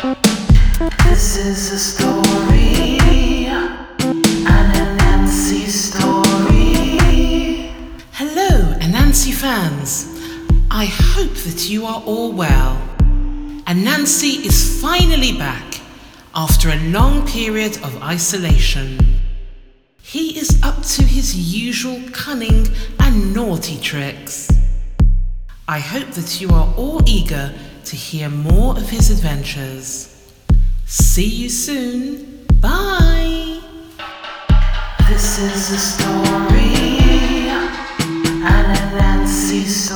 This is a story. Hello, Anansi fans. I hope that you are all well. Anansi is finally back after a long period of isolation. He is up to his usual cunning and naughty tricks. I hope that you are all eager to hear more of his adventures. See you soon. Bye. This is a story and Anansi.